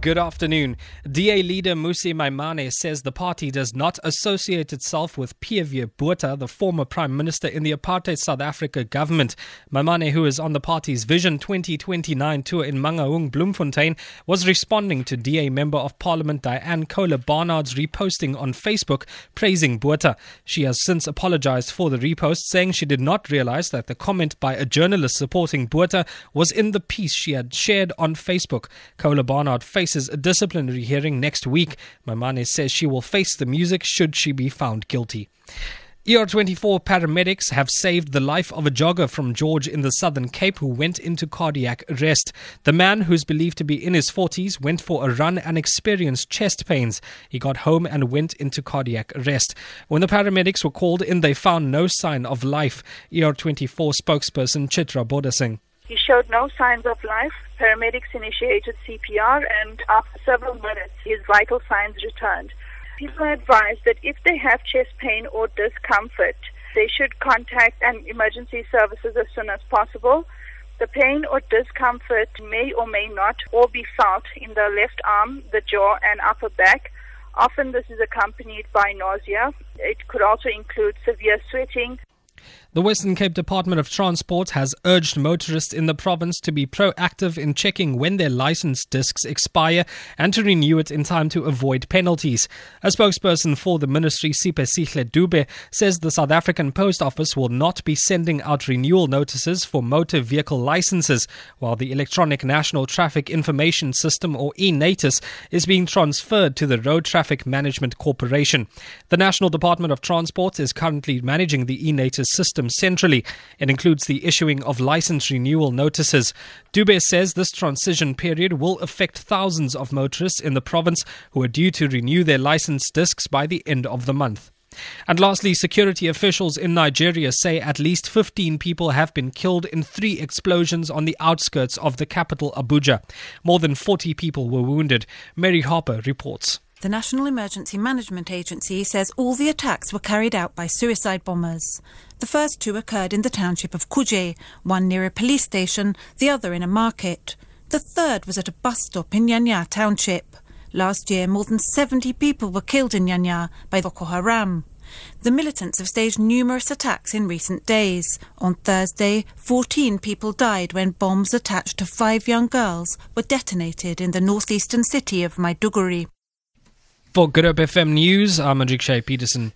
Good afternoon. DA leader Mmusi Maimane says the party does not associate itself with P.F. Botha, the former prime minister in the apartheid South Africa government. Maimane, who is on the party's Vision 2029 tour in Mangaung, Bloemfontein, was responding to DA member of parliament Dianne Kohler Barnard's reposting on Facebook praising Botha. She has since apologized for the repost, saying she did not realize that the comment by a journalist supporting Botha was in the piece she had shared on Facebook. Kohler Barnard faced faces a disciplinary hearing next week. Maimane says she will face the music should she be found guilty. ER24 paramedics have saved the life of a jogger from George in the Southern Cape who went into cardiac arrest. The man, who's believed to be in his 40s, went for a run and experienced chest pains. He got home and went into cardiac arrest. When the paramedics were called in, they found no sign of life. ER24 spokesperson Chitra Bodasing. He showed no signs of life. Paramedics initiated CPR, and after several minutes, his vital signs returned. People are advised that if they have chest pain or discomfort, they should contact an emergency services as soon as possible. The pain or discomfort may or may not all be felt in the left arm, the jaw, and upper back. Often this is accompanied by nausea. It could also include severe sweating, the Western Cape Department of Transport has urged motorists in the province to be proactive in checking when their license discs expire and to renew it in time to avoid penalties. A spokesperson for the ministry, Siphesihle Dube, says the South African Post Office will not be sending out renewal notices for motor vehicle licenses, while the Electronic National Traffic Information System, or eNaTIS, is being transferred to the Road Traffic Management Corporation. The National Department of Transport is currently managing the eNaTIS system centrally. It includes the issuing of license renewal notices. Dube says this transition period will affect thousands of motorists in the province who are due to renew their license discs by the end of the month. And lastly, security officials in Nigeria say at least 15 people have been killed in three explosions on the outskirts of the capital, Abuja. More than 40 people were wounded. Mary Harper reports. The National Emergency Management Agency says all the attacks were carried out by suicide bombers. The first two occurred in the township of Kuje, one near a police station, the other in a market. The third was at a bus stop in Nyanya township. Last year, more than 70 people were killed in Nyanya by Boko Haram. The militants have staged numerous attacks in recent days. On Thursday, 14 people died when bombs attached to five young girls were detonated in the northeastern city of Maiduguri. For Good Hope FM News, I'm Andrik Shea Peterson.